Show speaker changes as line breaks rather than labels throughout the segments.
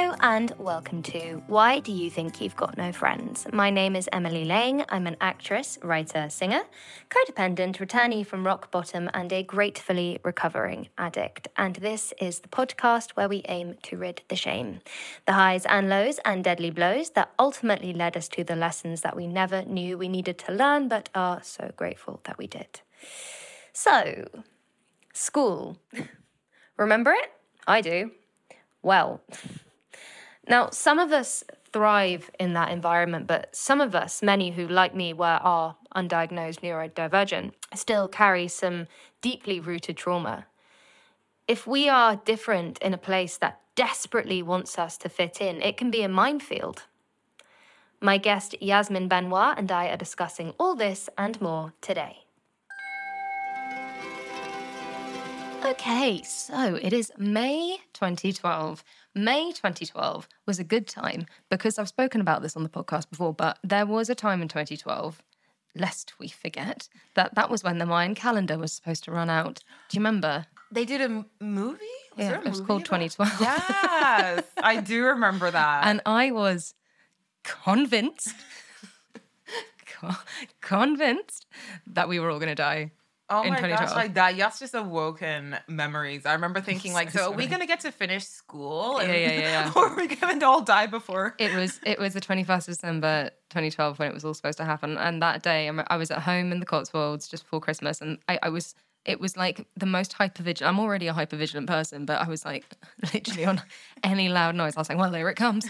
Hello and welcome to Why Do You Think You've Got No Friends? My name is Emily Laing. I'm an actress, writer, singer, codependent, returnee from rock bottom, and a gratefully recovering addict. And this is the podcast where we aim to rid the shame, the highs and lows and deadly blows that ultimately led us to the lessons that we never knew we needed to learn, but are so grateful that we did. So, school. Remember it? I do. Well, now some of us thrive in that environment, but some of us, many who, like me, were are undiagnosed neurodivergent, still carry some deeply rooted trauma. If we are different in a place that desperately wants us to fit in, it can be a minefield. My guest Yasmin Benoit and I are discussing all this and more today.
Okay, so it is May 2012. May 2012 was a good time because I've spoken about this on the podcast before, but there was a time in 2012, lest we forget, that that was when the Mayan calendar was supposed to run out. Do you remember?
They did a m- movie? Was
Yeah,
there a
it was called
about-
2012.
Yes, I do remember that.
And I was convinced, co- convinced that we were all going to die.
Oh my gosh, like that. That's just awoken memories. I remember thinking, like, so are we gonna get to finish school?
Yeah, yeah, yeah, yeah.
or are we gonna all die before?
It was it was the 21st of December 2012 when it was all supposed to happen. And that day I'm- was at home in the Cotswolds just before Christmas and I, I was it was like the most hyper vigilant. I'm already a hyper vigilant person, but I was like literally on any loud noise. I was like, well, here it comes.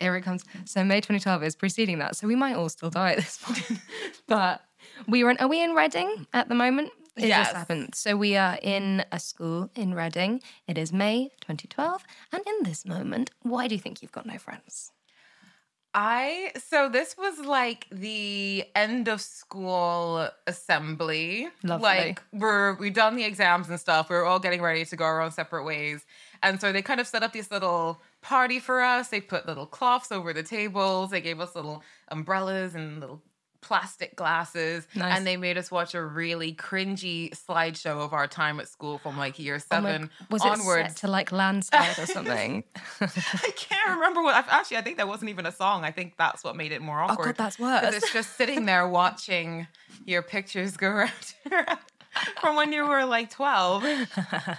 Here it comes. So May 2012 is preceding that. So we might all still die at this point. but we were in, are we in Reading at the moment? It
Yes.
just happened. So we are in a school in Reading. It is May 2012. And in this moment, why do you think you've got no friends?
I so this was like the end of school assembly.
Lovely.
Like we're we've done the exams and stuff. We're all getting ready to go our own separate ways. And so they kind of set up this little party for us. They put little cloths over the tables. They gave us little umbrellas and little plastic glasses.
Nice.
And they made us watch a really cringy slideshow of our time at school from like year
Oh
seven
was it
onwards.
set to like landslide or something?
I can't remember what. I've, actually, I think that wasn't even a song. I think that's what made it more awkward.
Oh, God, that's worse.
It's just sitting there watching your pictures go around from when you were like twelve,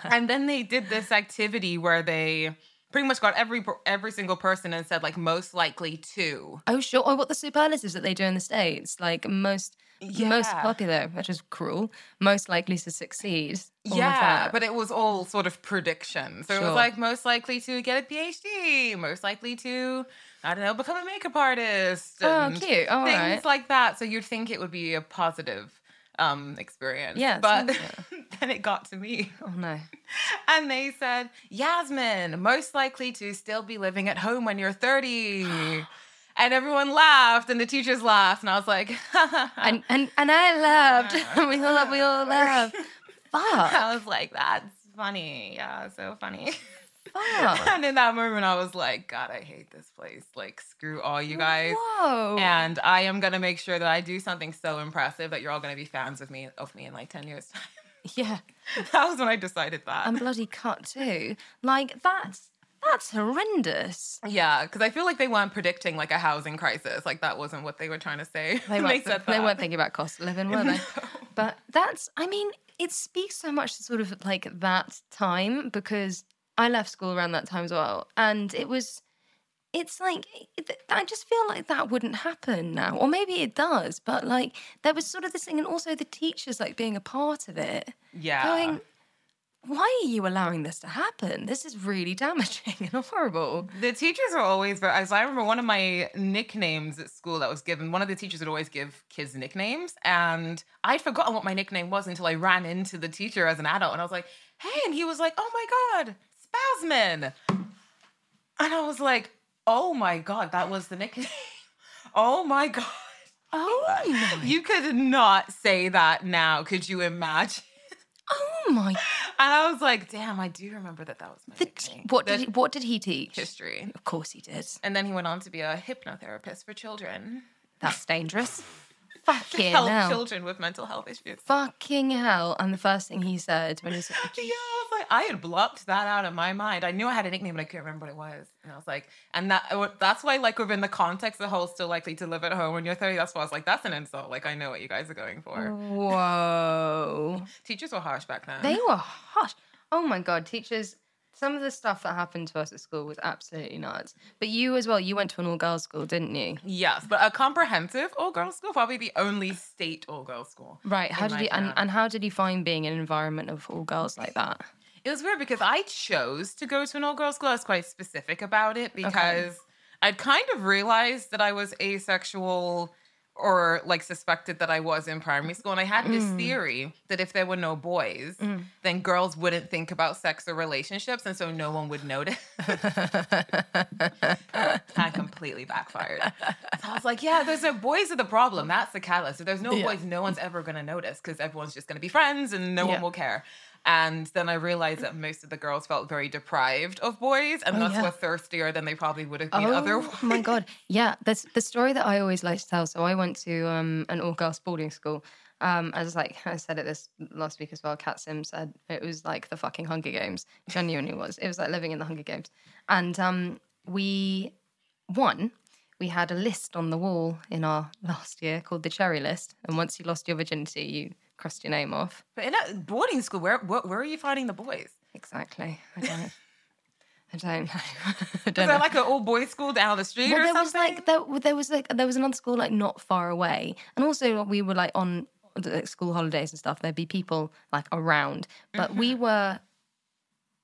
and then they did this activity where they pretty much got every every single person and said like most likely to.
oh, sure. Oh, what the superlatives that they do in the States? Like most most popular, which is cruel, most likely to succeed.
yeah, but it was all sort of prediction. So it was like most likely to get a PhD, most likely to, I don't know, become a makeup artist.
Oh, cute. All
things
right.
like that. So you'd think it would be a positive um experience.
Yeah,
But then it got to me.
oh no.
And they said, Yasmin, most likely to still be living at home when you're 30. and everyone laughed and the teachers laughed. And I was like,
And and and I laughed. we all we all laughed. Fuck.
I was like, that's funny. Yeah, so funny.
fuck?
And in that moment, I was like, God, I hate this place. Like, screw all you guys.
Whoa.
And I am gonna make sure that I do something so impressive that you're all gonna be fans of me of me in like 10 years time.
yeah.
that was when I decided that.
And bloody cut too. Like that's that's horrendous.
yeah, because I feel like they weren't predicting like a housing crisis. Like that wasn't what they were trying to say.
They weren't, they
that.
weren't thinking about cost of living, were they? But that's, I mean, it speaks so much to sort of like that time because I left school around that time as well. And it was, it's like, eh, I just feel like that wouldn't happen now. Or maybe it does, but like there was sort of this thing, and also the teachers like being a part of it.
Yeah.
Going, why are you allowing this to happen? This is really damaging and horrible.
The teachers are always very. As I remember, one of my nicknames at school that was given. One of the teachers would always give kids nicknames, and I'd forgotten what my nickname was until I ran into the teacher as an adult, and I was like, "Hey!" And he was like, "Oh my god, Spasmin!" And I was like, "Oh my god, that was the nickname." oh my god,
Oh my,
you could not say that now. Could you imagine?
oh my.
And I was like, "Damn, I do remember that. That was my
The
nickname."
what
The
did he, what did he teach?
history.
Of course he did.
And then he went on to be a hypnotherapist for children.
That's dangerous. Fucking
help
hell.
children with mental health issues.
Fucking hell. And the first thing he said when he said,
Yeah, I was like, I had blocked that out of my mind. I knew I had a nickname, but I couldn't remember what it was. And I was like, and that that's why, like, within the context of the whole still likely to live at home when you're 30, that's why I was like, that's an insult. Like, I know what you guys are going for.
whoa.
Teachers were harsh back then.
They were harsh. Oh my God, teachers. Some of the stuff that happened to us at school was absolutely nuts. But you as well, you went to an all girls school, didn't you?
yes, but a comprehensive all girls school, probably the only state all girls school.
Right. How did you and, and how did you find being in an environment of all girls like that?
It was weird because I chose to go to an all girls school. I was quite specific about it because I'd kind of realized that I was asexual or like suspected that I was in primary mm. school. And I had this mm. theory that if there were no boys, mm. then girls wouldn't think about sex or relationships. And so no one would notice. I completely backfired. So I was like, yeah, there's no boys are the problem. That's the catalyst. If there's no
Yeah.
boys, no one's ever going to notice because everyone's just going to be friends and no
Yeah.
one will care. And then I realized that most of the girls felt very deprived of boys and
Oh,
thus
yeah.
were thirstier than they probably would have been otherwise.
Oh my god! Yeah, that's the story that I always like to tell. So I went to um, an all-girls boarding school. Um, as like I said it this last week as well. Kat Sim said it was like the fucking Hunger Games. Genuinely was. It was like living in the Hunger Games. And um, we won. We had a list on the wall in our last year called the Cherry List. And once you lost your virginity, you crossed your name off.
But in a boarding school, where, where where are you finding the boys?
Exactly. I don't. I don't know. I
Is
don't
there
know.
like an all boys school down the street
well,
or
there
something?
was like there, there was like there was another school like not far away, and also we were like on like, school holidays and stuff. There'd be people like around, but we were,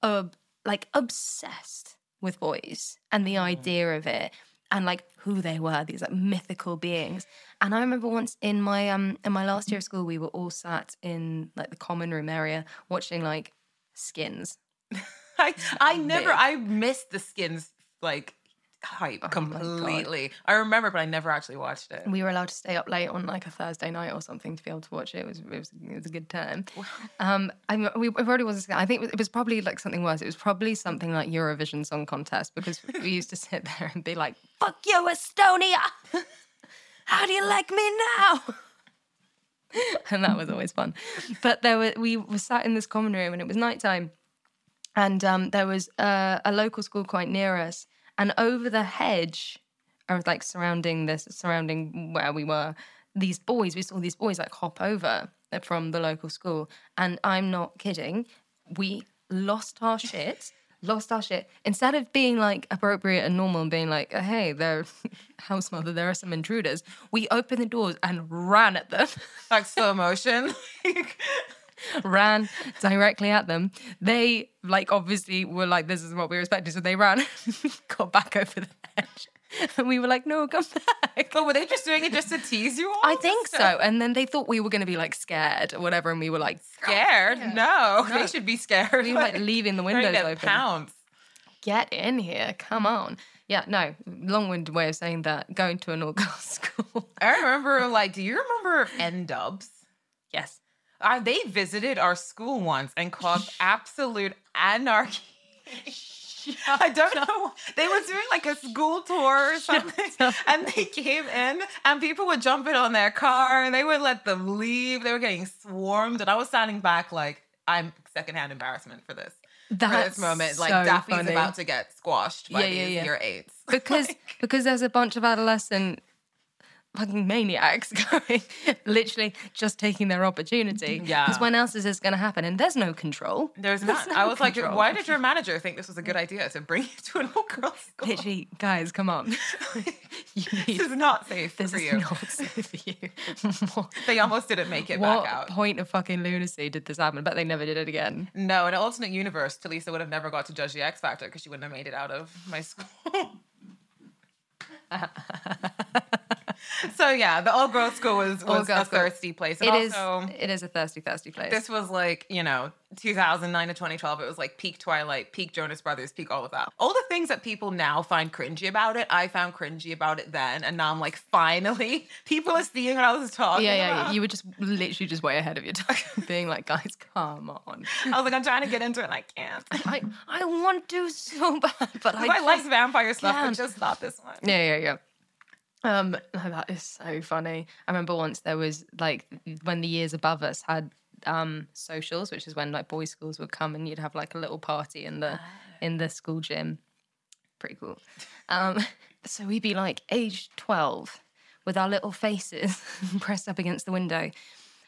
uh, like obsessed with boys and the idea of it, and like who they were, these like mythical beings. And I remember once in my um in my last year of school, we were all sat in like the common room area watching like Skins.
I, I never. I missed the skins like hype
Oh
completely. I remember, but I never actually watched it.
we were allowed to stay up late on like a Thursday night or something to be able to watch it. It was it was, it was a good time. Um, I mean, we it already was. I think it was probably like something worse. It was probably something like Eurovision Song Contest because we used to sit there and be like, "Fuck you, Estonia! How do you like me now?" and that was always fun. But there were we were sat in this common room and it was nighttime, and um, there was uh, a local school quite near us, and over the hedge, or like surrounding this, surrounding where we were, these boys. We saw these boys like hop over from the local school, and I'm not kidding. We lost our shit. Lost our shit. Instead of being like appropriate and normal and being like, hey, there, house mother, there are some intruders, we opened the doors and ran at them.
Like slow motion.
ran directly at them. They like obviously were like, this is what we were expecting. So they ran, got back over the edge. And we were like, no, come back.
but were they just doing it just to tease you all?
I think so. And then they thought we were going to be like scared or whatever. And we were like,
Scared? No, they should be scared.
we were like leaving the windows open.
pounced.
Get in here. Come on. Yeah, no, long winded way of saying that. Going to an all girls school.
I remember, like, do you remember N Dubs?
yes.
Uh, they visited our school once and caused absolute anarchy. I don't know. They were doing like a school tour or something, and they came in, and people would jump in on their car, and they would let them leave. They were getting swarmed, and I was standing back like I'm secondhand embarrassment for this. for
That's
this moment, like
so
Daphne's
funny.
about to get squashed by
Yeah, yeah,
these
yeah.
year eights
because because there's a bunch of adolescent fucking maniacs going, literally just taking their opportunity.
Yeah.
Because when else is this going to happen? And there's no control.
There's
There's
not. I
no
was like, why did your manager think this was a good idea to bring you to an all girls school?
Literally, guys, come on.
This is not safe
this
for
is
you.
not safe for you.
They almost didn't make it
what
back out.
point of fucking lunacy did this happen? But they never did it again.
No, in an alternate universe, Tulisa would have never got to judge the X Factor because she wouldn't have made it out of my school. so yeah, the all girls school was, was a
school.
thirsty place. And
It is.
also,
It is a thirsty, thirsty place.
this was like, you know, 2009 to 2012. It was like peak Twilight, peak Jonas Brothers, peak all of that. All the things that people now find cringy about it, I found cringy about it then. And now I'm like, finally, people are seeing what I was talking
yeah, yeah,
about.
yeah. You were just literally just way ahead of your time, being like, guys, come on.
I was like, I'm trying to get into it and I can't.
I, I want to so bad, but I,
I, like vampire stuff,
can't.
but just not this one.
Yeah, yeah, yeah. Um, that is so funny. I remember once there was like when the years above us had um socials, which is when like boys' schools would come and you'd have like a little party in the in the school gym. Pretty cool. Um, so we'd be like age twelve with our little faces pressed up against the window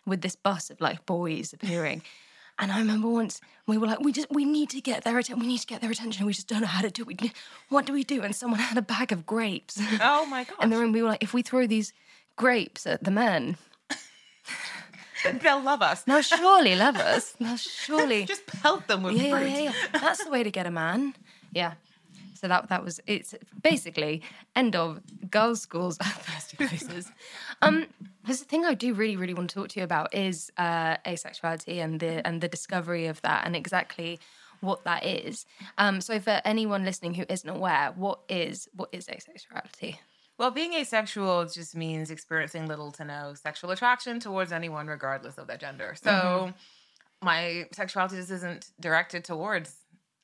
with this bus of like boys appearing. And I remember once we were like, we just we need to get their attention. We need to get their attention. We just don't know how to do it. We, what do we do? And someone had a bag of grapes
Oh my god.
in the room. We were like, if we throw these grapes at the men,
They'll love us.
now surely love us. Now surely,
Just pelt them with
yeah, yeah,
fruit.
yeah, yeah. That's the way to get a man. Yeah. So that that was it's basically end of girls' schools at thirsty places. Um, there's the thing I do really really want to talk to you about is uh, asexuality and the and the discovery of that and exactly what that is. Um, so for anyone listening who isn't aware, what is what is asexuality?
Well, being asexual just means experiencing little to no sexual attraction towards anyone, regardless of their gender. So,
Mm-hmm.
my sexuality just isn't directed towards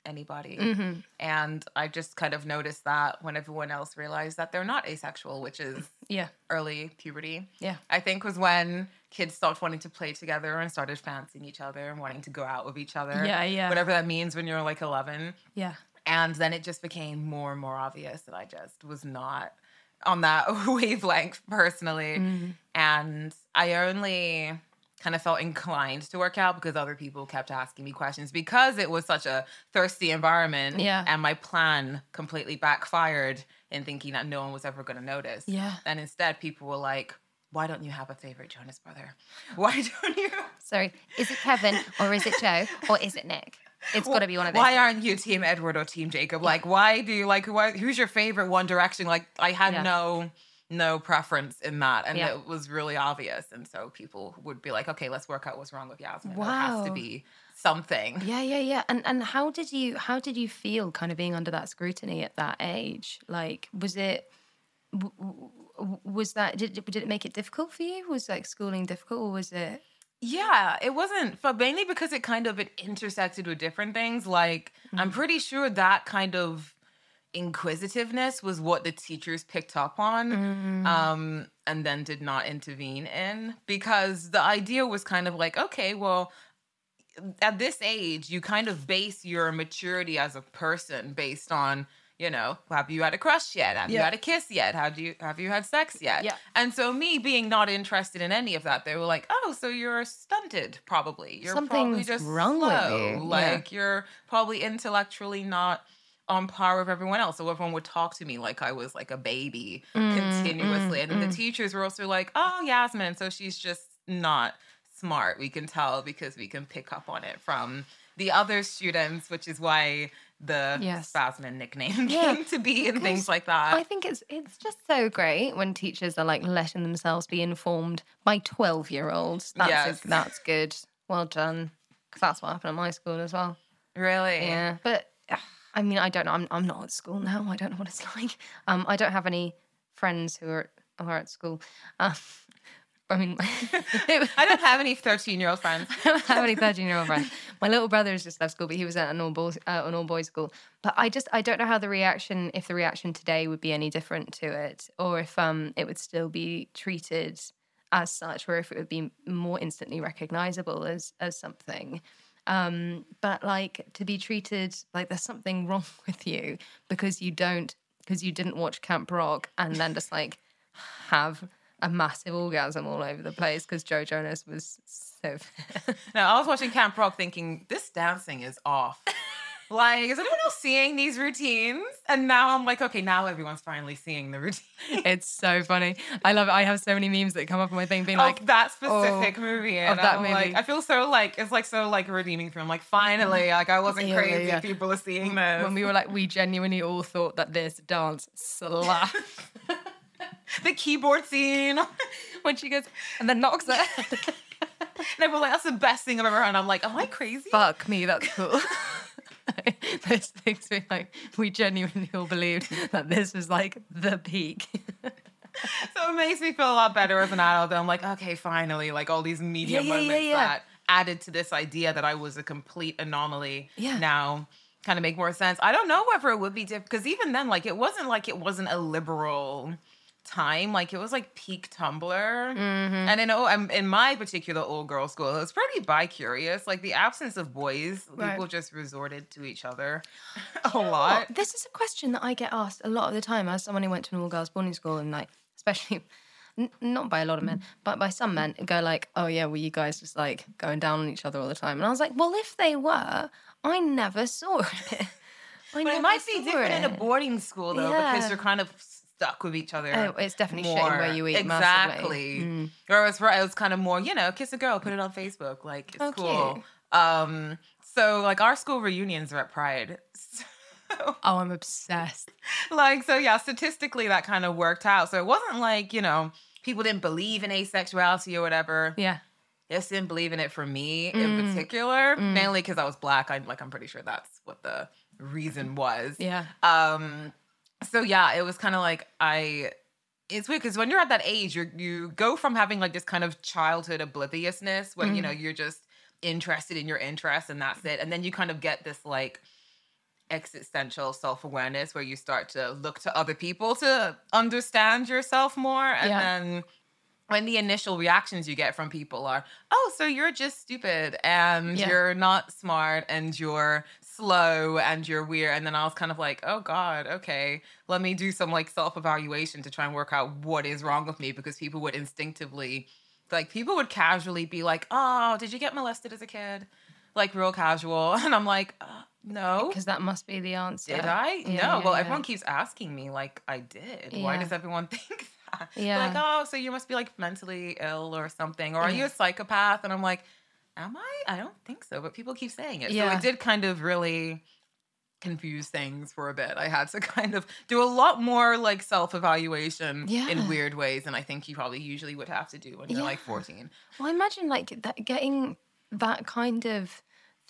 anybody.
Mm-hmm.
And I just kind of noticed that when everyone else realized that they're not asexual, which is
Yeah,
early puberty.
yeah,
I think was when kids stopped wanting to play together and started fancying each other and wanting to go out with each other.
Yeah, yeah.
Whatever that means when you're like 11.
yeah.
And then it just became more and more obvious that I just was not on that wavelength personally.
Mm.
And I only kind of felt inclined to work out because other people kept asking me questions because it was such a thirsty environment.
Yeah.
And my plan completely backfired in thinking that no one was ever going to notice.
Yeah.
And instead, people were like, why don't you have a favorite Jonas brother? Why don't you?
Sorry, is it Kevin or is it Joe or is it Nick? It's got to be one of those.
Why aren't you Team Edward or Team Jacob? Like, why do you like? Why, who's your favorite One Direction? Like, I had
Yeah.
no no preference in that, and
Yeah.
it was really obvious. And so people would be like, "Okay, let's work out what's wrong with Yasmin. There has to be something."
Yeah, yeah, yeah. And and how did you how did you feel kind of being under that scrutiny at that age? Like, was it was that did did it make it difficult for you? Was like schooling difficult, or was it?
Yeah, it wasn't, but mainly because it kind of it intersected with different things. Like, I'm pretty sure that kind of inquisitiveness was what the teachers picked up on, um, and then did not intervene in because the idea was kind of like, okay, well, at this age, you kind of base your maturity as a person based on, you know, have you had a crush yet? Have you had a kiss yet? Have you have you had sex yet?
Yeah.
And so me being not interested in any of that, they were like, "Oh, so you're stunted, probably. You're probably just
wrong with
slow.
you." Yeah.
Like you're probably intellectually not." On par with everyone else. So everyone would talk to me like I was like a baby
Mm,
continuously. and then the teachers were also like, oh, Yasmin, so she's just not smart. We can tell because we can pick up on it from the other students, which is why the
Yes.
Spasmin nickname
Yeah,
came to be and things like that.
I think it's it's just so great when teachers are like letting themselves be informed by twelve year olds. That's
Yes.
that's good. Well done. 'Cause that's what happened at my school as well.
really?
Yeah, but I mean, I don't know. I'm I'm not at school now. I don't know what it's like. Um, I don't have any friends who are who are at school. Um, I mean,
I don't have any 13 year old friends.
I don't have any 13 year old friends. My little brother has just left school, but he was at an all boys, uh, an all boys school. But I just, I don't know how the reaction, if the reaction today would be any different to it, or if um it would still be treated as such, or if it would be more instantly recognizable as as something. Um, but like to be treated like there's something wrong with you because you don't, because you didn't watch Camp Rock and then just like have a massive orgasm all over the place because Joe Jonas was so.
No, I was watching Camp Rock thinking, this dancing is off. like, is anyone else seeing these routines? And now I'm like, okay, now everyone's finally seeing the routine
it's so funny. I love it. I have so many memes that come up on my thing being
of
like,
that oh, specific
oh,
movie.
of
And
that
I'm
movie.
like, I feel so like, it's like so like redeeming for him. Like, finally, like, I wasn't
Yeah, yeah,
crazy.
yeah.
People are seeing this.
when we were like, we genuinely all thought that this dance slapped.
the keyboard scene.
when she goes and then knocks it.
And they were like, that's the best thing I've ever heard. And I'm like, am I crazy?
Fuck me, that's cool. Those things we like, we genuinely all believed that this was like the peak.
So it makes me feel a lot better as an adult. I'm like, okay, finally, like all these media
yeah, yeah,
moments
yeah.
that added to this idea that I was a complete anomaly.
Yeah.
Now kind of make more sense. I don't know whether it would be different because even then, like, it wasn't like it wasn't a liberal time. Like it was like peak Tumblr.
Mm-hmm.
And in, oh, um, in my particular old girl school, it was pretty bi-curious. Like the absence of boys,
Right.
people just resorted to each other a lot.
This is a question that I get asked a lot of the time as someone who went to an all girls boarding school and like, especially n- not by a lot of men, but by some men go like, oh yeah, were you guys just like going down on each other all the time? And I was like, well, if they were, I never saw it. I
But
never
it might be different in a boarding school though, because
Yeah.
you're kind of stuck with each other.
Oh, it's definitely shitting where you eat.
Exactly.
Mm.
Whereas for- it was kind of more, you know, kiss a girl, put it on Facebook, like it's
Oh,
cool.
cute.
Um, so like our school reunions are at Pride. So,
Oh, I'm obsessed.
like so yeah, statistically that kind of worked out. So it wasn't like, you know, people didn't believe in asexuality or whatever.
Yeah.
They just didn't believe in it for me
Mm.
in particular, mainly because I was black. I like I'm pretty sure that's what the reason was.
Yeah.
Um, so yeah, it was kind of like I. It's weird because when you're at that age, you you go from having like this kind of childhood obliviousness when you know mm-hmm. you're just interested in your interests and that's it, and then you kind of get this like existential self awareness where you start to look to other people to understand yourself more, and
Yeah.
then when the initial reactions you get from people are, oh, so you're just stupid and
Yeah.
you're not smart and you're slow and you're weird. And then I was kind of like, oh God, okay, let me do some like self evaluation to try and work out what is wrong with me because people would instinctively, like, people would casually be like, oh, did you get molested as a kid? Like, real casual. And I'm like, uh, no.
Because that must be the answer.
Did I?
Yeah,
no.
yeah,
well,
yeah.
everyone keeps asking me, like, I did. Why does everyone think that?
Yeah.
Like, oh, so you must be like mentally ill or something. Or are you a psychopath? And I'm like, am I? I don't think so. But people keep saying it. So
Yeah.
it did kind of really confuse things for a bit. I had to kind of do a lot more like self evaluation
Yeah.
in weird ways than I think you probably usually would have to do when you're like 14.
Well, imagine like that getting that kind of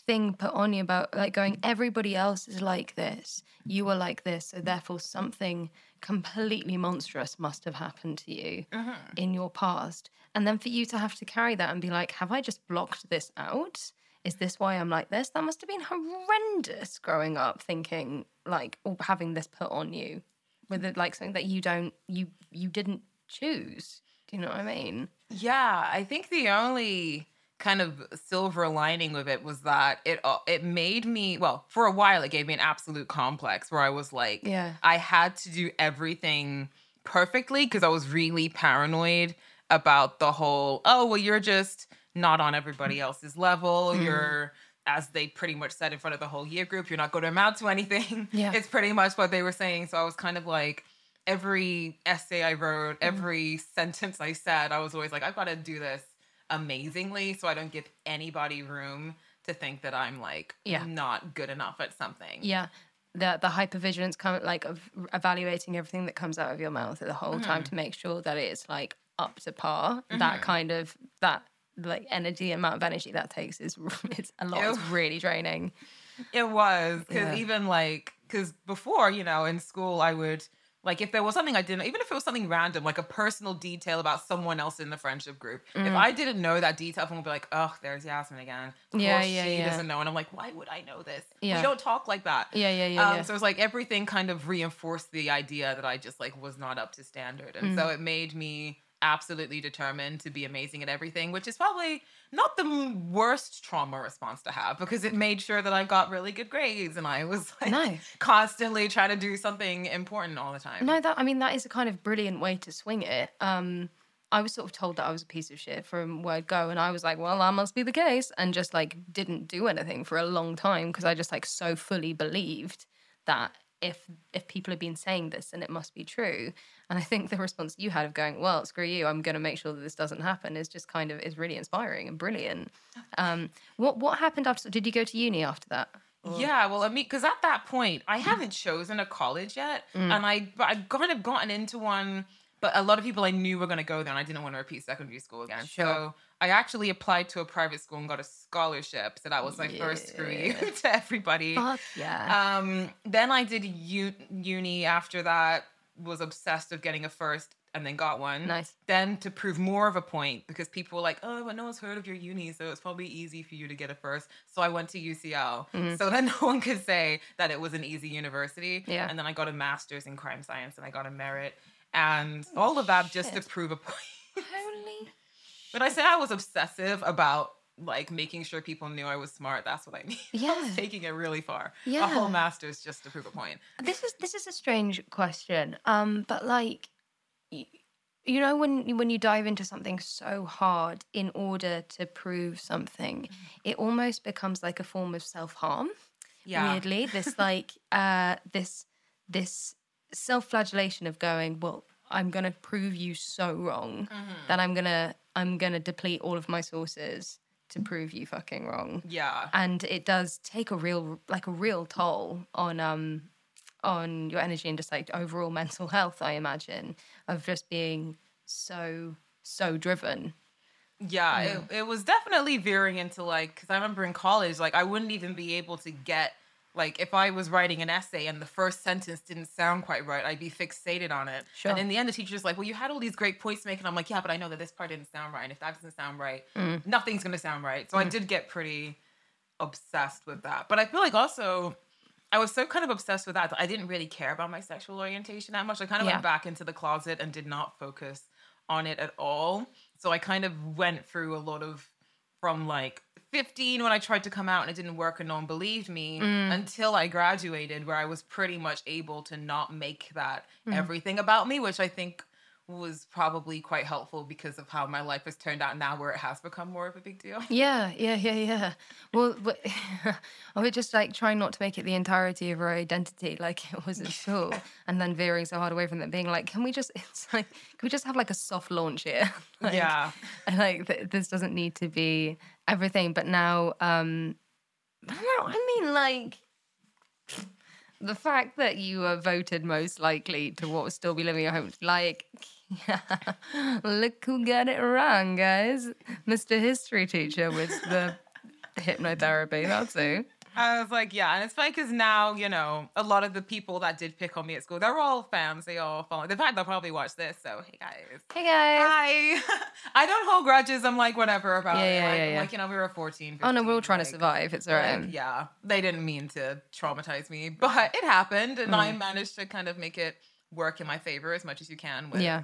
thing put on you about like going, everybody else is like this, you are like this, so therefore something completely monstrous must have happened to you mm-hmm. in your past. And then for you to have to carry that and be like, have I just blocked this out? Is this why I'm like this? That must have been horrendous growing up, thinking like or having this put on you with it like something that you don't you you didn't choose. Do you know what I mean?
Yeah, I think the only kind of silver lining with it was that it it made me well for a while it gave me an absolute complex where I was like
Yeah.
I had to do everything perfectly because I was really paranoid about the whole oh well you're just not on everybody else's level
Mm.
you're as they pretty much said in front of the whole year group you're not going to amount to anything
Yeah.
it's pretty much what they were saying so I was kind of like every essay I wrote,
Mm.
every sentence I said, I was always like, I've got to do this amazingly so I don't give anybody room to think that I'm like
Yeah.
not good enough at something.
Yeah. The the hypervigilance come like of evaluating everything that comes out of your mouth the whole time
Mm-hmm.
to make sure that it's like up to par. That kind of that like energy amount of energy that takes is it's a lot. It's really draining.
It was because
Yeah.
even like because before you know in school I would like if there was something I didn't, even if it was something random, like a personal detail about someone else in the friendship group, if
Mm.
I didn't know that detail, I would be like, oh, there's Yasmin again. Of
Yeah, yeah,
she
yeah.
doesn't know, and I'm like, why would I know this?
Yeah.
We don't talk like that.
Yeah, yeah, yeah,
Um,
yeah.
So it's like everything kind of reinforced the idea that I just like was not up to standard, and
Mm.
so it made me absolutely determined to be amazing at everything, which is probably not the worst trauma response to have because it made sure that I got really good grades and I was like
No.
constantly trying to do something important all the time.
No, that I mean that is a kind of brilliant way to swing it. Um, I was sort of told that I was a piece of shit from word go, and I was like, well, that must be the case, and just like didn't do anything for a long time because I just like so fully believed that if if people have been saying this, and it must be true. And I think the response you had of going, well, screw you, I'm going to make sure that this doesn't happen, is just kind of is really inspiring and brilliant. Um, what what happened after? Did you go to uni after that?
Yeah, well, I mean, because at that point, I haven't chosen a college yet,
Mm.
and I but I'd kind of gotten into one, but a lot of people I knew were going to go there, and I didn't want to repeat secondary school again.
Sure.
So I actually applied to a private school and got a scholarship. So that was my first screw you to everybody.
Fuck yeah.
Um, then I did u- uni after that, was obsessed with getting a first and then got one.
Nice.
Then to prove more of a point, because people were like, oh, but no one's heard of your uni, so it's probably easy for you to get a first. So I went to UCL so that no one could say that it was an easy university.
Yeah.
And then I got a master's in crime science and I got a merit. And all of that just to prove a point.
Holy.
But I say I was obsessive about like making sure people knew I was smart. That's what I mean.
Yeah.
I was taking it really far.
Yeah.
A whole master's just to prove a point.
This is this is a strange question. Um, but like, you know, when when you dive into something so hard in order to prove something, it almost becomes like a form of self harm.
Yeah.
Weirdly, this like uh this this self flagellation of going, well, I'm gonna prove you so wrong that I'm gonna I'm gonna deplete all of my sources to prove you fucking wrong.
Yeah.
and it does take a real like a real toll on um on your energy and just like overall mental health i imagine of just being so so driven.
Yeah, it, it was definitely veering into like because I remember in college, like I wouldn't even be able to get like if I was writing an essay and the first sentence didn't sound quite right, I'd be fixated on it.
Sure.
And in the end, the teacher's like, "Well, you had all these great points to make," and I'm like, "Yeah, but I know that this part didn't sound right. And if that doesn't sound right, mm. nothing's gonna sound right." So I mm. did get pretty obsessed with that. But I feel like also. I was so kind of obsessed with that that I didn't really care about my sexual orientation that much. I kind of
Yeah.
went back into the closet and did not focus on it at all. So I kind of went through a lot of from like 15 when I tried to come out and it didn't work and no one believed me mm. until I graduated where I was pretty much able to not make that mm-hmm. everything about me, which I think was probably quite helpful because of how my life has turned out now where it has become more of a big deal.
yeah yeah yeah yeah well but i just like trying not to make it the entirety of our identity like it was at school and then veering so hard away from it being like can we just it's like can we just have like a soft launch here like,
Yeah.
and like th- this doesn't need to be everything but now um I don't know, I mean like the fact that you were voted most likely to what would still be living at home like look who got it wrong guys mr history teacher with the hypnotherapy that's who
I was like, yeah, and it's funny because now, you know, a lot of the people that did pick on me at school, they're all fans. They all follow. In fact, they'll probably watch this. So, hey guys.
hey guys
Hi. I don't hold grudges. I'm like, whatever about
Yeah,
it.
yeah,
like,
yeah, yeah.
like, you know, we were 14.
oh no we're all
15,
trying to survive it's all right
like, yeah, they didn't mean to traumatize me, but it happened, and I mm. managed to kind of make it work in my favor as much as you can with
yeah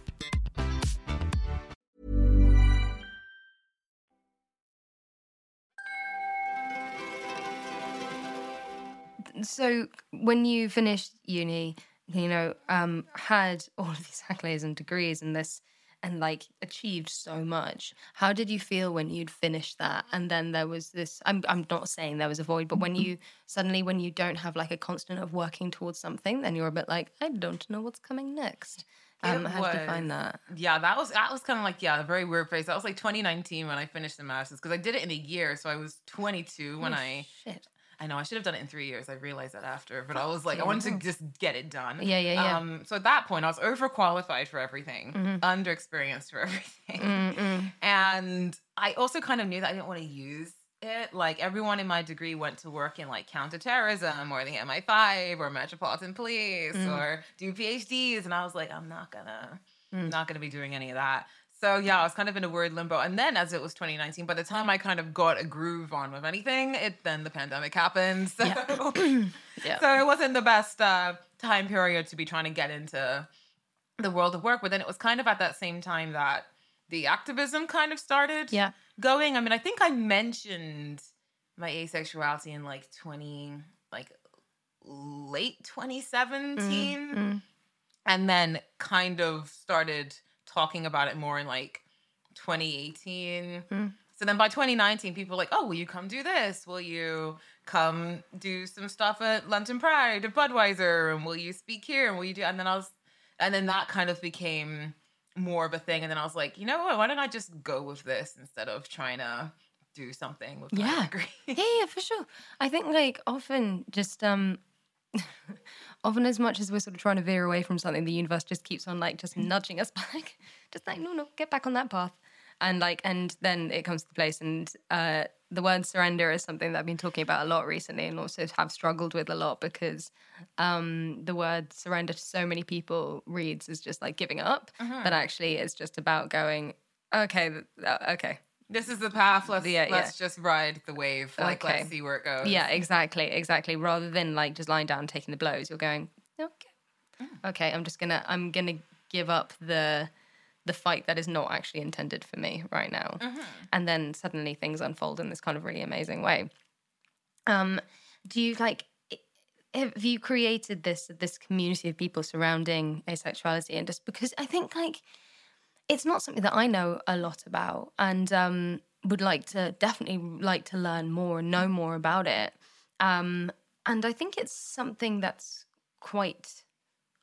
So when you finished uni, you know, um, had all of these accolades and degrees and this and like achieved so much. How did you feel when you'd finished that? And then there was this I'm I'm not saying there was a void, but when you suddenly when you don't have like a constant of working towards something, then you're a bit like, I don't know what's coming next. Um, how did you find that?
Yeah, that was that was kind of like yeah, a very weird phase. That was like 2019 when I finished the masters because I did it in a year, so I was 22 when
Oh,
I.
shit.
I know I should have done it in three years. I realized that after, but I was like, I wanted to just get it done.
Yeah, yeah, yeah.
Um, so at that point, I was overqualified for everything,
Mm-hmm.
underexperienced for everything,
Mm-mm.
and I also kind of knew that I didn't want to use it. Like everyone in my degree went to work in like counterterrorism or the MI5 or Metropolitan Police
Mm.
or do PhDs, and I was like, I'm not gonna,
Mm.
not gonna be doing any of that. So yeah, I was kind of in a weird limbo. And then as it was 2019, by the time I kind of got a groove on with anything, it then the pandemic happened. So
Yeah.
so it wasn't the best uh, time period to be trying to get into the world of work. But then it was kind of at that same time that the activism kind of started
Yeah.
going. I mean, I think I mentioned my asexuality in like 20, like late 2017
Mm.
and then kind of started talking about it more in like 2018.
Mm.
So then by 2019, people were like, oh, will you come do this? Will you come do some stuff at London Pride at Budweiser? And will you speak here? And will you do? And then I was, and then that kind of became more of a thing. And then I was like, you know what? Why don't I just go with this instead of trying to do something with my
Yeah.
degree?
yeah, yeah, for sure. I think like often just um often as much as we're sort of trying to veer away from something, the universe just keeps on like just nudging us back. just like, no, no, get back on that path. And like and then it comes to the place and uh the word surrender is something that I've been talking about a lot recently and also have struggled with a lot because um the word surrender to so many people reads as just like giving up. But actually it's just about going, okay, uh, okay,
This is the path. Let's
Yeah, yeah.
let's just ride the wave. Like
Okay.
let's see where it goes.
Yeah, exactly, exactly. Rather than like just lying down and taking the blows, you're going, okay, okay, I'm just gonna, I'm gonna give up the the fight that is not actually intended for me right now, and then suddenly things unfold in this kind of really amazing way. Um, do you like? Have you created this this community of people surrounding asexuality, and just because I think like it's not something that I know a lot about and um, would like to definitely like to learn more and know more about it. Um, and I think it's something that's quite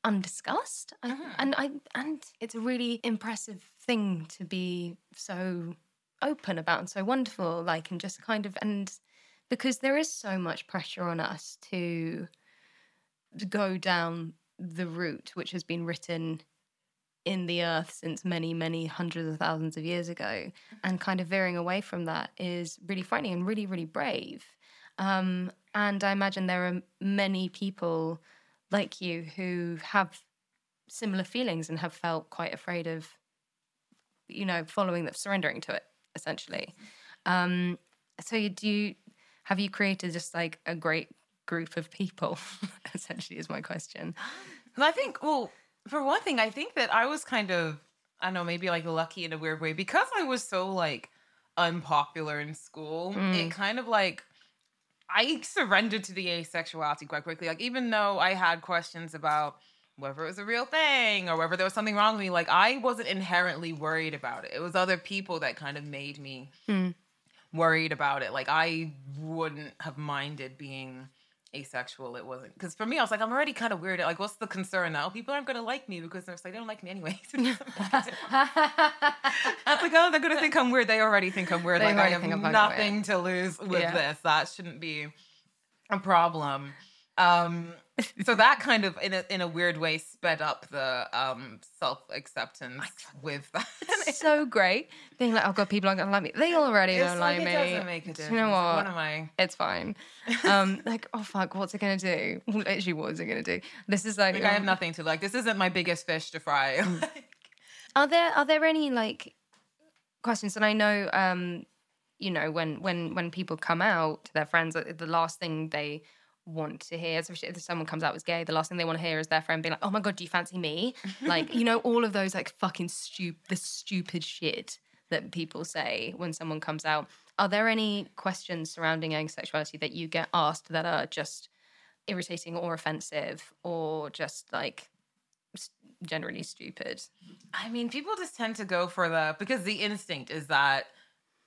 undiscussed. I- And I and it's a really impressive thing to be so open about and so wonderful, like and just kind of and because there is so much pressure on us to go down the route which has been written in the earth since many, many hundreds of thousands of years ago. And kind of veering away from that is really frightening and really, really brave. Um, and I imagine there are many people like you who have similar feelings and have felt quite afraid of, you know, following that, surrendering to it, essentially. Um, so you do you, have you created just like a great group of people? essentially, is my question.
And I think, well, for one thing, I think that I was kind of, I don't know, maybe like lucky in a weird way because I was so like unpopular in school. It mm. kind of like, I surrendered to the asexuality quite quickly. Like, even though I had questions about whether it was a real thing or whether there was something wrong with me, like, I wasn't inherently worried about it. It was other people that kind of made me hmm. worried about it. Like, I wouldn't have minded being asexual it wasn't because for me i was like i'm already kind of weird like what's the concern now? People aren't gonna like me because they're like they don't like me anyway i was like oh they're gonna think i'm weird. They already think i'm weird.
They
like i have
think I'm fucking
nothing to lose with
Yeah.
this. That shouldn't be a problem Um, so that kind of in a in a weird way sped up the um self acceptance with that.
It's so great being like, oh god, people aren't gonna like me. They already
It's
don't
like
like,
it
me.
doesn't make a
Do
difference.
You know what?
What am I?
It's fine. Um, like, oh fuck, what's it gonna do? Literally, what is it gonna do? This is like,
Like I have
um,
nothing to like. This isn't my biggest fish to fry.
Are there are there any like questions? And I know, um, you know, when when when people come out to their friends, uh, the last thing they want to hear, especially if someone comes out as gay, the last thing they want to hear is their friend being like, "Oh my god, do you fancy me?" like, you know, all of those like fucking stupid, the stupid shit that people say when someone comes out. Are there any questions surrounding asexuality that you get asked that are just irritating or offensive or just like generally stupid?
I mean, people just tend to go for the because the instinct is that.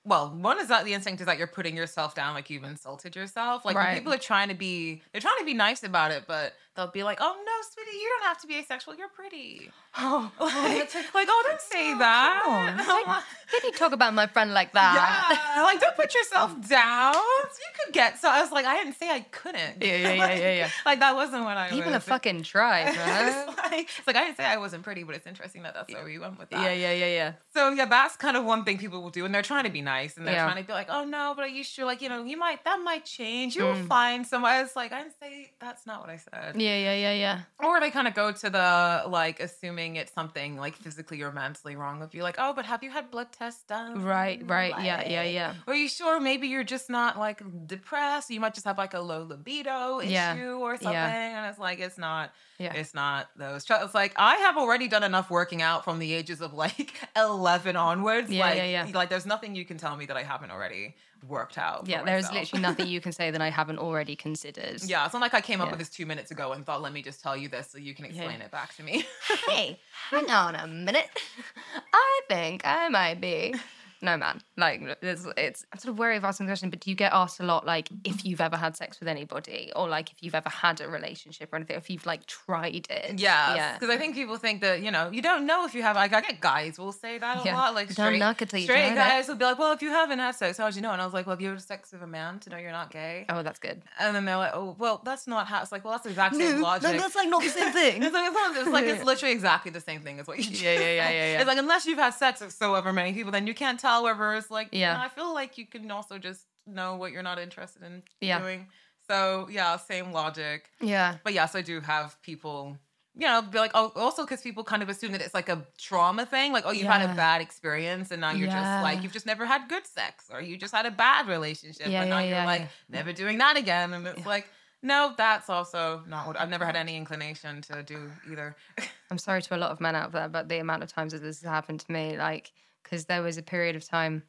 Well, one is that the instinct is that you're putting yourself down, like you've insulted yourself. Like
Right.
people are trying to be, they're trying to be nice about it, but they'll be like, "Oh no, sweetie, you don't have to be asexual. You're pretty."
Oh,
Like, like, oh, don't say that. I'm like,
Did you talk about my friend like that?
yeah, like don't put yourself down. You could get so. I was like, I didn't say I couldn't.
Yeah, yeah, yeah, yeah, yeah.
like that wasn't what I.
People
was.
are fucking tried, man.
it's, like, it's like I didn't say I wasn't pretty, but it's interesting that that's where we went with that.
yeah, yeah, yeah, yeah.
So yeah, that's kind of one thing people will do, and they're trying to be nice, and they're
Yeah.
trying to be like, "Oh no, but are you should like, you know, you might that might change. You'll
Mm.
find someone." I was like, I didn't say that's not what I said.
Yeah, yeah, yeah, yeah.
Or they kind of go to the like assuming it's something like physically or mentally wrong with you, like, "Oh, but have you had blood tests done?"
Right, right. Yeah, yeah, yeah.
Are you sure? Maybe you're just not like depressed. You might just have like a low libido issue
Yeah,
or something.
yeah.
And it's like it's not.
Yeah.
It's not those. It's like I have already done enough working out from the ages of like eleven onwards.
Yeah,
like,
yeah, yeah.
Like there's nothing you can tell me that I haven't already worked out.
Yeah, there's
myself.
literally nothing you can say that I haven't already considered.
Yeah, it's not like I came up
Yeah.
with this two minutes ago and thought, let me just tell you this so you can explain
Yeah.
it back to me.
Hey, hang on a minute. I think I might be. No, man. Like, it's, it's, I'm sort of wary of asking the question, but do you get asked a lot, like, if you've ever had sex with anybody, or like if you've ever had a relationship or anything, if you've like tried it?
Yeah,
yeah.
because I think people think that you know you don't know if you have. Like I get guys will say that a
Yeah.
lot. Like straight,
knock it till you
straight
it.
guys will be like, "Well, if you haven't had sex, how would you know?" And I was like, "Well, have you had sex with a man to know you're not gay?"
Oh, that's good.
And then they're like, "Oh, well, that's not how." It's like, well, that's the exact same logic.
like not the same thing.
it's like it's, not- it's like it's literally exactly the same thing as what you. Just
Yeah, yeah, yeah, yeah, yeah.
It's like unless you've had sex with so ever many people, then you can't tell whether it's like.
Yeah.
I feel like you can also just know what you're not interested in
Yeah.
doing. So yeah, same logic.
Yeah.
But yes, I do have people, you know, be like, oh, also because people kind of assume that it's like a trauma thing. Like, oh, you've had a bad experience and now you're
Yeah.
just like, you've just never had good sex or you just had a bad relationship.
Yeah,
and now
yeah,
you're
yeah,
like,
yeah.
never doing that again. And it's like, no, that's also not what I've never had any inclination to do either.
I'm sorry to a lot of men out there, but the amount of times that this has happened to me, like, because there was a period of time.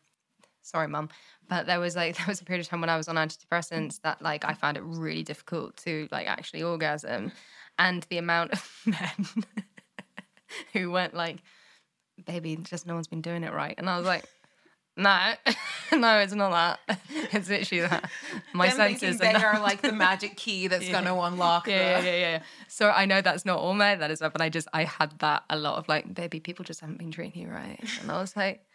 Sorry, mum, but there was like there was a period of time when I was on antidepressants that like I found it really difficult to like actually orgasm, and the amount of men who went like, "Baby, just no one's been doing it right," and I was like. No, no, it's not that. It's literally that. My
Them
senses
they
are
are like the magic key that's
Yeah.
going to unlock
yeah,
the...
yeah, yeah, yeah. So I know that's not all men, that is, but I just I had that a lot of like, baby, people just haven't been treating you right, and I was like,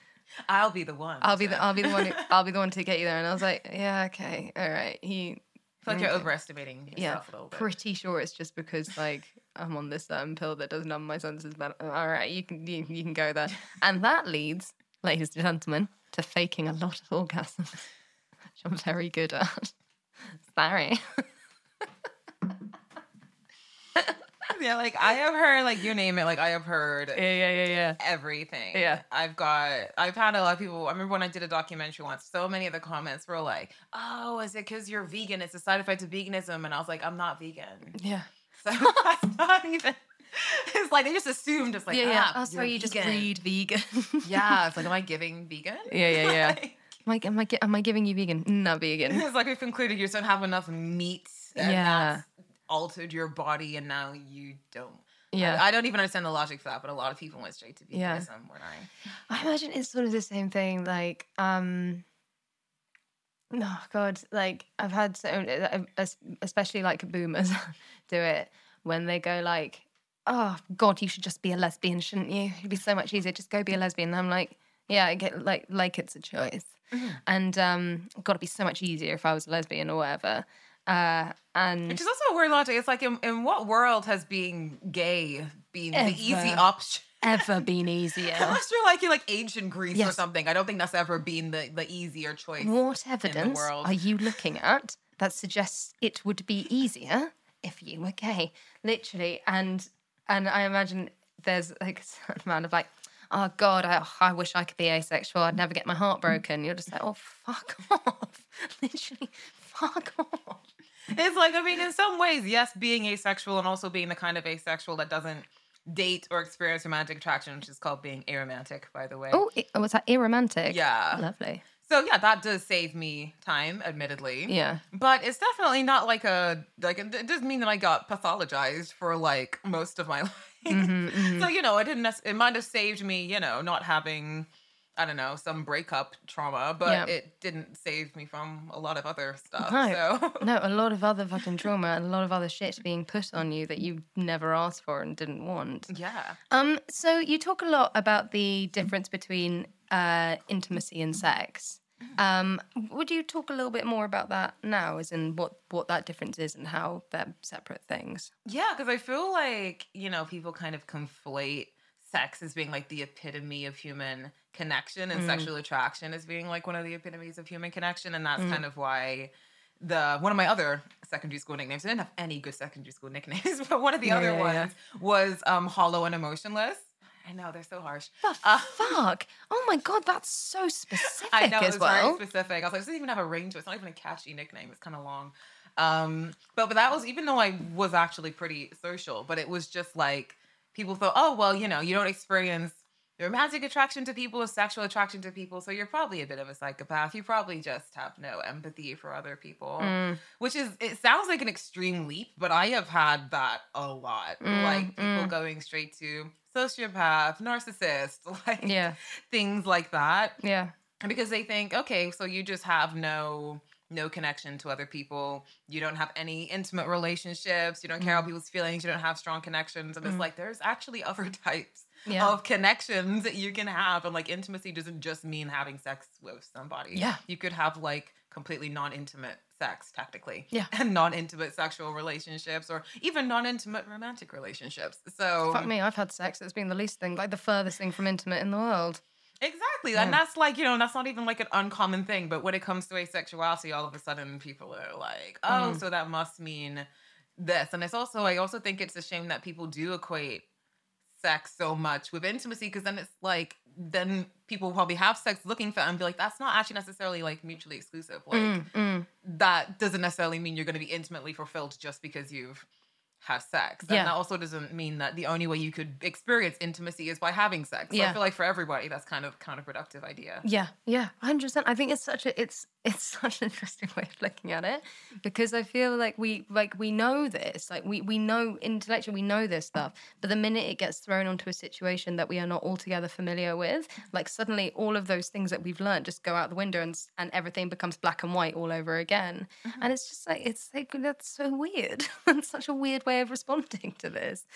I'll be the one.
I'll be the I'll be the one who, I'll be the one to get you there, and I was like, yeah, okay, all right. He,
I feel like you're overestimating yourself
yeah,
a little bit.
pretty sure it's just because like I'm on this certain pill that does numb my senses But All right, you can you, you can go there, and that leads, ladies and gentlemen, to faking a lot of orgasms, which I'm very good at. Sorry.
yeah, like I have heard, like you name it, like I have heard
Yeah, yeah, yeah, yeah.
everything.
Yeah.
I've got, I've had a lot of people. I remember when I did a documentary once, so many of the comments were like, oh, is it because you're vegan? It's a side effect of veganism. And I was like, I'm not vegan.
Yeah.
So that's not even, it's like they just assumed it's like,
yeah, yeah.
ah,
Oh, sorry,
you're
just
vegan.
read vegan.
Yeah. It's like, am I giving vegan?
Yeah, yeah, yeah.
Like,
am, I, am, I, am I giving you vegan? Not vegan.
it's like we've concluded you just don't have enough meat. And
Yeah.
that's altered your body and now you don't.
Yeah.
I, I don't even understand the logic for that, but a lot of people went straight to veganism
Yeah.
when I
I imagine it's sort of the same thing. Like, um, no, God, like I've had so, uh, especially like boomers do it when they go like, "Oh God, you should just be a lesbian, shouldn't you? It'd be so much easier. Just go be a lesbian." And I'm like, "Yeah, I get like like it's a choice." And um, God, it'd be so much easier if I was a lesbian or whatever. Uh, and
Which is also a weird logic. It's like, in, in what world has being gay been the easy
Ever.
option?
ever been easier.
Unless you're like in like ancient Greece or something. I don't think that's ever been the, the easier choice.
What
the
evidence
world.
are you looking at that suggests it would be easier if you were gay? Literally, and and I imagine there's like a certain amount of like, oh God, I, oh, I wish I could be asexual. I'd never get my heart broken. You're just like, oh fuck off, literally, fuck off.
It's like, I mean, in some ways, yes, being asexual and also being the kind of asexual that doesn't date or experience romantic attraction, which is called being aromantic, by the way.
Oh, i- oh, was that aromantic?
Yeah.
lovely.
So yeah, that does save me time, admittedly.
Yeah.
But it's definitely not like a like it doesn't mean that I got pathologized for like most of my life.
Mm-hmm,
So you know, it didn't. It might have saved me, you know, not having. I don't know, some breakup trauma, but it didn't save me from a lot of other stuff.
No,
So
no, a lot of other fucking trauma and a lot of other shit being put on you that you never asked for and didn't want.
yeah.
Um, so you talk a lot about the difference between uh, intimacy and sex. Um, would you talk a little bit more about that now, as in what what that difference is and how they're separate things?
Yeah, because I feel like, you know, people kind of conflate sex as being like the epitome of human connection and sexual attraction as being like one of the epitomes of human connection. And that's kind of why the one of my other secondary school nicknames, I didn't have any good secondary school nicknames, but one of the other
yeah, yeah.
ones was um hollow and emotionless. I know they're so harsh. Uh,
Fuck! Oh my god, that's so specific
I know it's
well.
very specific. I was like, it doesn't even have a ring to it. It's not even a catchy nickname. It's kind of long. Um, but but that was even though I was actually pretty social, but it was just like people thought, oh well, you know, you don't experience romantic attraction to people, sexual attraction to people, so you're probably a bit of a psychopath. You probably just have no empathy for other people, mm. which is it sounds like an extreme leap, but I have had that a lot. Mm, like people mm. going straight to sociopath, narcissist, like
Yeah.
things like that.
Yeah.
because they think okay so you just have no no connection to other people. You don't have any intimate relationships. You don't care about people's feelings. You don't have strong connections. And it's like there's actually other types
Yeah.
of connections that you can have and like intimacy doesn't just mean having sex with somebody
Yeah.
you could have like completely non-intimate sex technically
Yeah.
and non-intimate sexual relationships or even non-intimate romantic relationships so
Fuck me, I've had sex. It's been the least thing, like the furthest thing from intimate in the world.
Exactly. And that's like, you know, that's not even like an uncommon thing. But when it comes to asexuality, all of a sudden people are like, oh, mm. so that must mean this. And it's also, I also think it's a shame that people do equate sex so much with intimacy because then it's like, then people probably have sex looking for it and be like, that's not actually necessarily like mutually exclusive. Like, mm, mm. that doesn't necessarily mean you're going to be intimately fulfilled just because you've have sex. And
Yeah.
that also doesn't mean that the only way you could experience intimacy is by having sex. So
Yeah.
I feel like for everybody that's kind of counterproductive idea.
Yeah, yeah, hundred percent. I think it's such a it's it's such an interesting way of looking at it because I feel like we like we know this, like we we know intellectually we know this stuff, but the minute it gets thrown onto a situation that we are not altogether familiar with, like suddenly all of those things that we've learned just go out the window and and everything becomes black and white all over again, and it's just like it's like that's so weird. it's such a weird way of responding to this.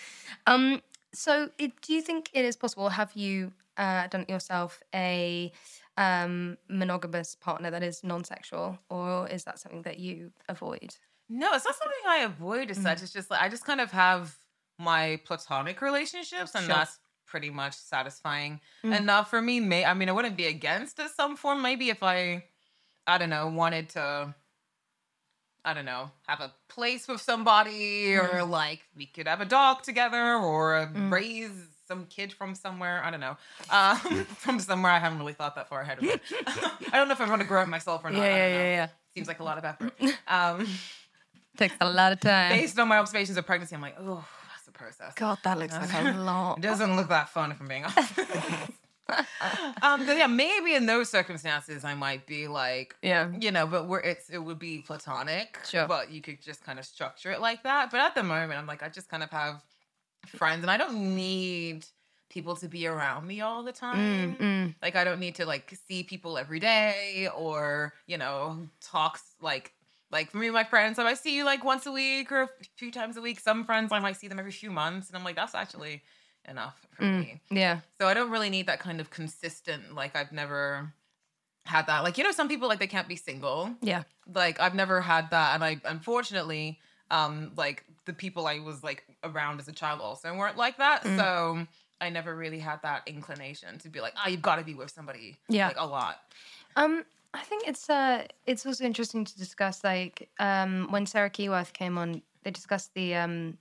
Um, so, it, do you think it is possible? Have you uh, done it yourself a um, monogamous partner that is non-sexual, or is that something that you avoid?
No, it's not something I avoid as such. Mm-hmm. It's just like I just kind of have my platonic relationships and
Sure.
that's pretty much satisfying mm. enough for me. May I mean I wouldn't be against it some form. Maybe if I I don't know, wanted to I don't know, have a place with somebody or mm. like we could have a dog together or mm. raise some kid from somewhere. I don't know. Um, from somewhere I haven't really thought that far ahead of it. I don't know if I'm going to grow up myself or not. I don't know.
yeah.
Seems like a lot of effort. Um,
Takes a lot of time.
based on my observations of pregnancy, I'm like, oh, that's a process.
God, that looks like a lot.
It doesn't look that fun if I'm being honest. um, yeah, maybe in those circumstances, I might be like,
Yeah.
you know, but where it's it would be platonic,
Sure.
But you could just kind of structure it like that. But at the moment, I'm like, I just kind of have friends, and I don't need people to be around me all the time.
Mm,
Like, I don't need to like see people every day or you know talks like. Like for me and my friends, I might see you like once a week or a few times a week. Some friends I might see them every few months, and I'm like, that's actually enough for me.
Yeah.
So I don't really need that kind of consistent. Like I've never, had that. Like, you know, some people like they can't be single.
Yeah.
Like I've never had that. And I unfortunately, um, like the people I was like around as a child also weren't like that.
Mm.
So I never really had that inclination to be like, oh, you've got to be with somebody.
Yeah.
Like a lot.
Um, I think it's uh, it's also interesting to discuss like um, when Sarah Keyworth came on, they discussed the um,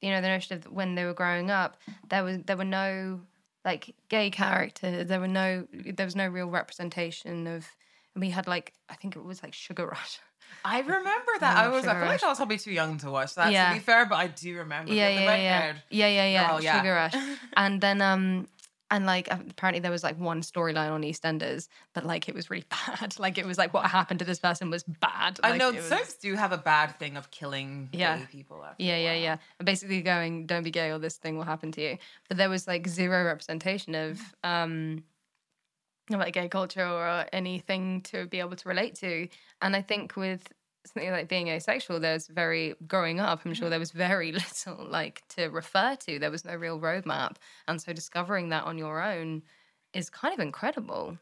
you know, the notion of when they were growing up, there was there were no like gay characters. There were no there was no real representation of. And we had like I think it was like Sugar Rush.
I remember that. I was. I
Sugar
feel like I was probably too young to watch that.
Yeah.
To be fair, but I do remember.
yeah, yeah,
red
yeah, yeah, yeah, yeah,
girl, yeah.
Sugar Rush. and then um, and like apparently there was like one storyline on EastEnders, but like it was really bad. Like it was like what happened to this person was bad.
I know
was-
soaps do have a bad thing of killing
Yeah.
gay people.
Yeah, yeah, yeah. And basically going, don't be gay or this thing will happen to you. But there was like zero representation of um like gay culture or anything to be able to relate to. And I think with something like being asexual, there's very growing up, I'm sure there was very little like to refer to. There was no real roadmap. And so discovering that on your own is kind of incredible.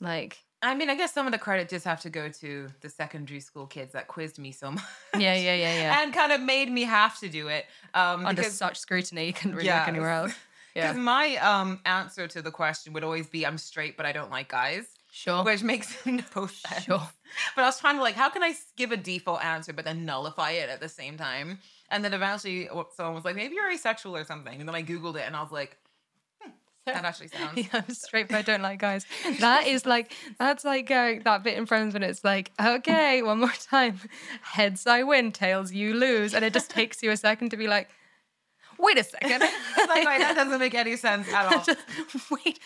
Like
I mean, I guess some of the credit just have to go to the secondary school kids that quizzed me so much.
Yeah, yeah, yeah, yeah.
and kind of made me have to do it. Um,
under
because,
such scrutiny, you couldn't really
Yeah.
look anywhere else.
because
Yeah.
my um, answer to the question would always be, "I'm straight, but I don't like guys,"
Sure.
which makes no sense.
Sure.
But I was trying to like, how can I give a default answer but then nullify it at the same time? And then eventually, w- someone was like, "Maybe you're asexual or something," and then I googled it, and I was like, hmm, "That actually sounds."
Yeah, I'm straight, but I don't like guys. That is like that's like going that bit in Friends when it's like, okay, one more time, heads I win, tails you lose, and it just takes you a second to be like, wait a second,
like, that doesn't make any sense at all.
Just, wait,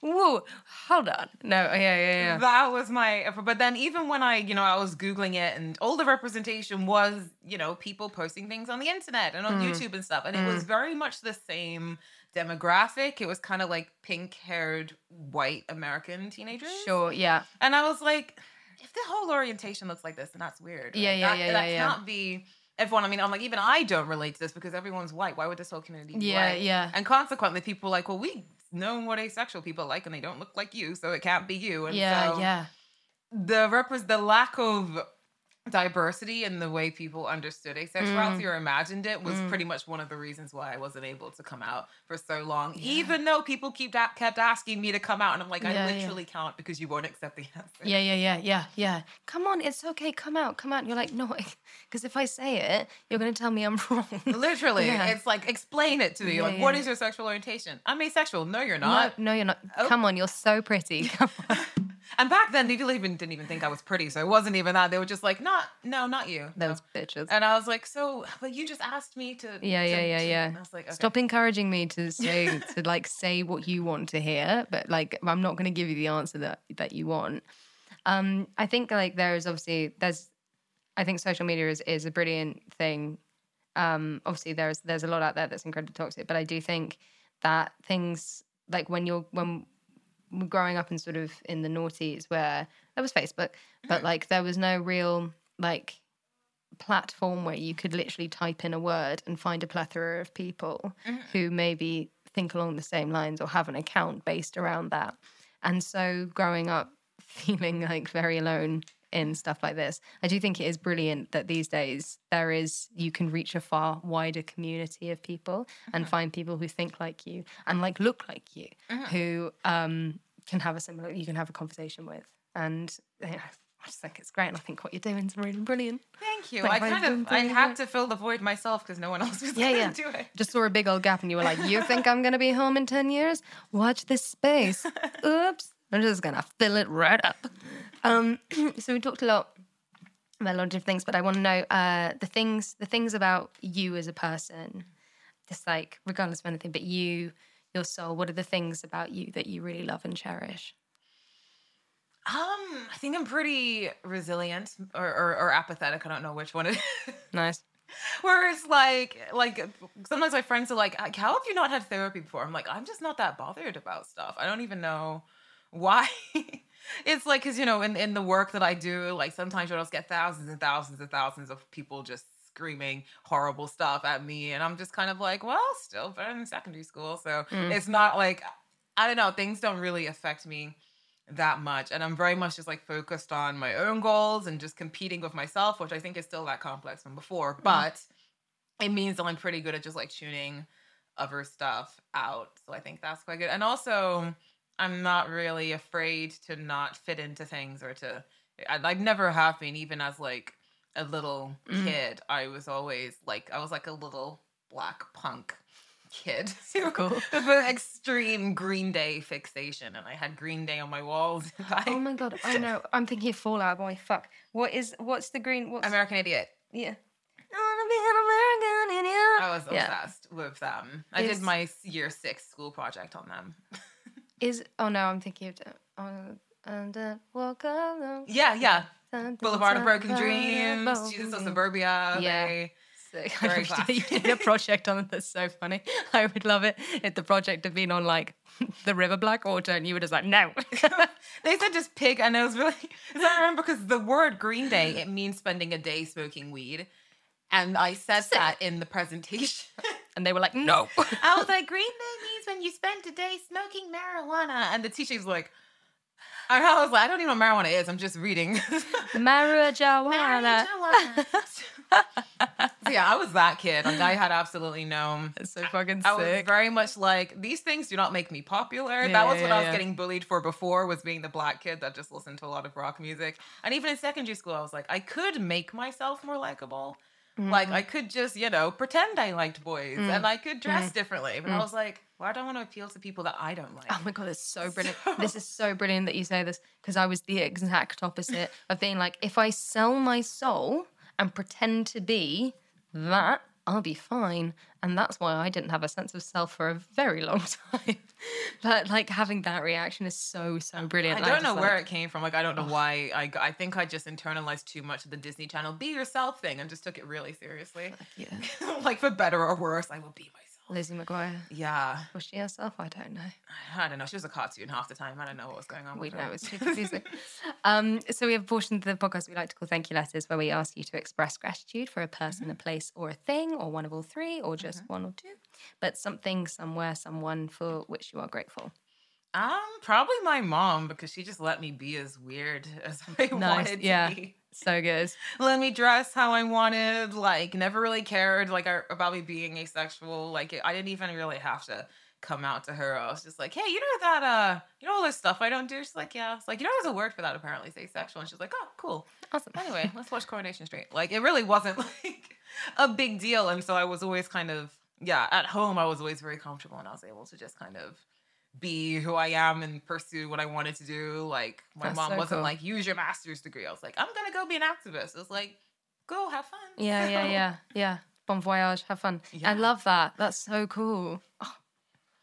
whoa, hold on, no, yeah, yeah, yeah,
That was my, but then even when I, you know, I was Googling it and all the representation was, you know, people posting things on the internet and on
Mm.
YouTube and stuff. And it was very much the same demographic. It was kind of like pink haired white American teenagers.
sure, yeah,
And I was like, if the whole orientation looks like this, then that's weird.
Yeah,
Like,
yeah,
that,
yeah,
That
yeah, yeah.
can't be everyone. I mean, I'm like, even I don't relate to this because everyone's white. Why would this whole community be
Yeah,
white?
yeah. yeah.
And consequently, people are like, well, we know what asexual people like and they don't look like you, so it can't be you. And
yeah,
so
yeah,
the repres the lack of diversity and the way people understood asexuality mm. or imagined it was pretty mm. much one of the reasons why I wasn't able to come out for so long. Even though people keep a- kept asking me to come out, and I'm like,
Yeah,
I
yeah.
literally can't because you won't accept the answer.
yeah, yeah, yeah, yeah, yeah. Come on, it's okay, come out, come out. And you're like, no, because if I say it, you're gonna tell me I'm wrong.
Literally,
Yeah.
it's like explain it to me.
Yeah,
like, what
yeah.
is your sexual orientation? I'm asexual. No, you're
No,
not.
no, you're not.
Oh.
Come on, you're so pretty. Come on.
And back then, people even didn't even think I was pretty, so it wasn't even that. They were just like, not, no, not you. No.
Those bitches.
And I was like, so, but you just asked me to.
Yeah,
to-
yeah, yeah,
to-"
yeah.
And I was like, okay.
Stop encouraging me to say to like say what you want to hear, but like I'm not going to give you the answer that that you want. Um, I think like there is obviously there's, I think social media is is a brilliant thing. Um, obviously there's there's a lot out there that's incredibly toxic, but I do think that things like when you're when growing up in sort of in the noughties where there was Facebook, but mm-hmm. like there was no real like platform where you could literally type in a word and find a plethora of people mm-hmm. who maybe think along the same lines or have an account based around that. And so growing up feeling like very alone in stuff like this, I do think it is brilliant that these days there is you can reach a far wider community of people and find people who think like you and like look like you who um can have a similar you can have a conversation with. And you know, I just think it's great and I think what you're doing is really brilliant.
Thank you.
Like,
I kind of I had to fill the void myself because no one else was
Yeah,
going
yeah.
to do it.
Just saw a big old gap and you were like, You think I'm going to be home in 10 years? Watch this space. Oops. I'm just going to fill it right up. Um, so we talked a lot about a lot of different things, but I want to know uh, the things the things about you as a person, just like regardless of anything, but you, your soul, what are the things about you that you really love and cherish?
Um, I think I'm pretty resilient or, or, or apathetic. I don't know which one it is.
Nice.
Whereas like like sometimes my friends are like, "How have you not had therapy before?" I'm like, I'm just not that bothered about stuff. I don't even know why. it's like because you know in in the work that I do, like sometimes you'll just get thousands and thousands and thousands of people just screaming horrible stuff at me, and I'm just kind of like, well, still better than secondary school. So
Mm.
it's not like I don't know. Things don't really affect me that much. And I'm very much just like focused on my own goals and just competing with myself, which I think is still that complex from before. But it means that I'm pretty good at just like tuning other stuff out. So I think that's quite good. And also, I'm not really afraid to not fit into things or to, I, I never have been, even as like a little
Mm.
kid. I was always like, I was like a little black punk kid.
So cool.
With an extreme Green Day fixation. And I had Green Day on my walls. I-
Oh my god! I know. I'm thinking of Fall Out Boy. Fuck. What is? What's the green? What's
American Idiot.
yeah? Wanna be an American idiot.
I was
Yeah.
obsessed with them. I
Is-
did my year six school project on them.
Is oh no, I'm thinking of uh, and uh, walk alone.
Yeah, yeah. Boulevard of Broken Dreams, Jesus of. Suburbia.
Yeah.
they-. Very
you did a project on it that's so funny. I would love it if the project had been on like the River Black Blackwater and you were just like, no.
they said just pig, and it was really. I remember because the word Green Day it means spending a day smoking weed, and I said that in the presentation.
And they were like, no.
I was like, Green means when you spend a day smoking marijuana, and the teacher was like, and I was like, I don't even know what marijuana is. I'm just reading.
Marijuana.
So yeah, I was that kid, and I had absolutely no.
It's so fucking
I was very much like these things do not make me popular.
Yeah,
that was
yeah,
what I was
yeah.
getting bullied for before was being the black kid that just listened to a lot of rock music. And even in secondary school, I was like, I could make myself more likable. Like
Mm.
I could just, you know, pretend I liked boys and I could dress differently. But I was like, why do I want to appeal to people that I don't like?
Mm. Oh my god, it's so brilliant. This is so brilliant that you say this because I was the exact opposite of being like, if I sell my soul and pretend to be that, I'll be fine. And that's why I didn't have a sense of self for a very long time. but like having that reaction is so, so brilliant.
I don't know where
like,
it came from. Like, I don't know why. I, I think I just internalized too much of the Disney Channel be yourself thing and just took it really seriously.
Yeah.
like, for better or worse, I will be myself.
Lizzie McGuire.
Yeah.
Was she herself? I don't know.
I don't know. She was a cartoon half the time. I don't know what was going on.
We
with
know it's too confusing. um, so we have a portion of the podcast we like to call thank you letters, where we ask you to express gratitude for a person,
Mm-hmm.
a place, or a thing, or one of all three, or just one or two, but something, somewhere, someone for which you are grateful.
Um, probably my mom because she just let me be as weird as I wanted to
yeah,
be.
So good.
Let me dress how I wanted. Like, never really cared like about me being asexual. Like, I didn't even really have to come out to her. I was just like, hey, you know that uh, you know all this stuff I don't do. She's like, yeah. It's like, you know, there's a word for that apparently, it's asexual. And she's like, oh, cool.
Awesome.
Anyway, let's watch Coronation Street. Like, it really wasn't like a big deal, and so I was always kind of yeah. At home, I was always very comfortable, and I was able to just kind of be who I am and pursue what I wanted to do. Like my
That's
mom
so
wasn't
cool.
like, use your master's degree. I was like, I'm gonna go be an activist. It's like, go have fun.
Yeah, yeah, yeah, yeah. Bon voyage, have fun. I love that. That's so cool. Oh,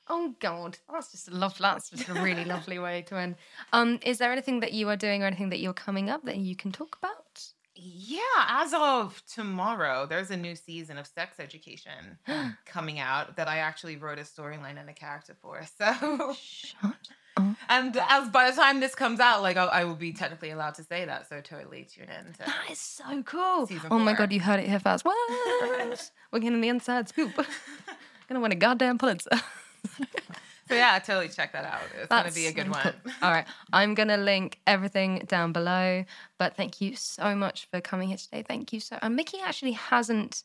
oh God, that's just a love. That's just a really lovely way to end. Um, is there anything that you are doing or anything that you're coming up that you can talk about?
Yeah, as of tomorrow, there's a new season of Sex Education coming out that I actually wrote a storyline and a character for. So, and as by the time this comes out, like I, I will be technically allowed to say that. So totally tune in. To,
That is so cool. Oh my. God, you heard it here first. What? We're getting the inside scoop. Gonna win a goddamn Pulitzer.
So yeah, totally check that out. It's gonna be a good one.
All right. I'm going to link everything down below. But thank you so much for coming here today. Thank you so And Mickey actually hasn't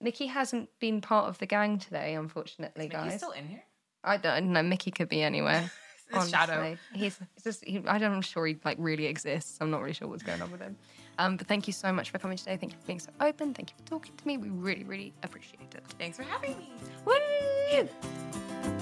Mickey hasn't been part of the gang today, unfortunately,
He's
guys.
still in here.
I don't know. Mickey could be anywhere.
His shadow.
He's, he's just, he, I don't, I'm sure he like really exists. I'm not really sure what's going on with him. Um, but thank you so much for coming today. Thank you for being so open. Thank you for talking to me. We really, really appreciate it.
Thanks for having me.
Woo!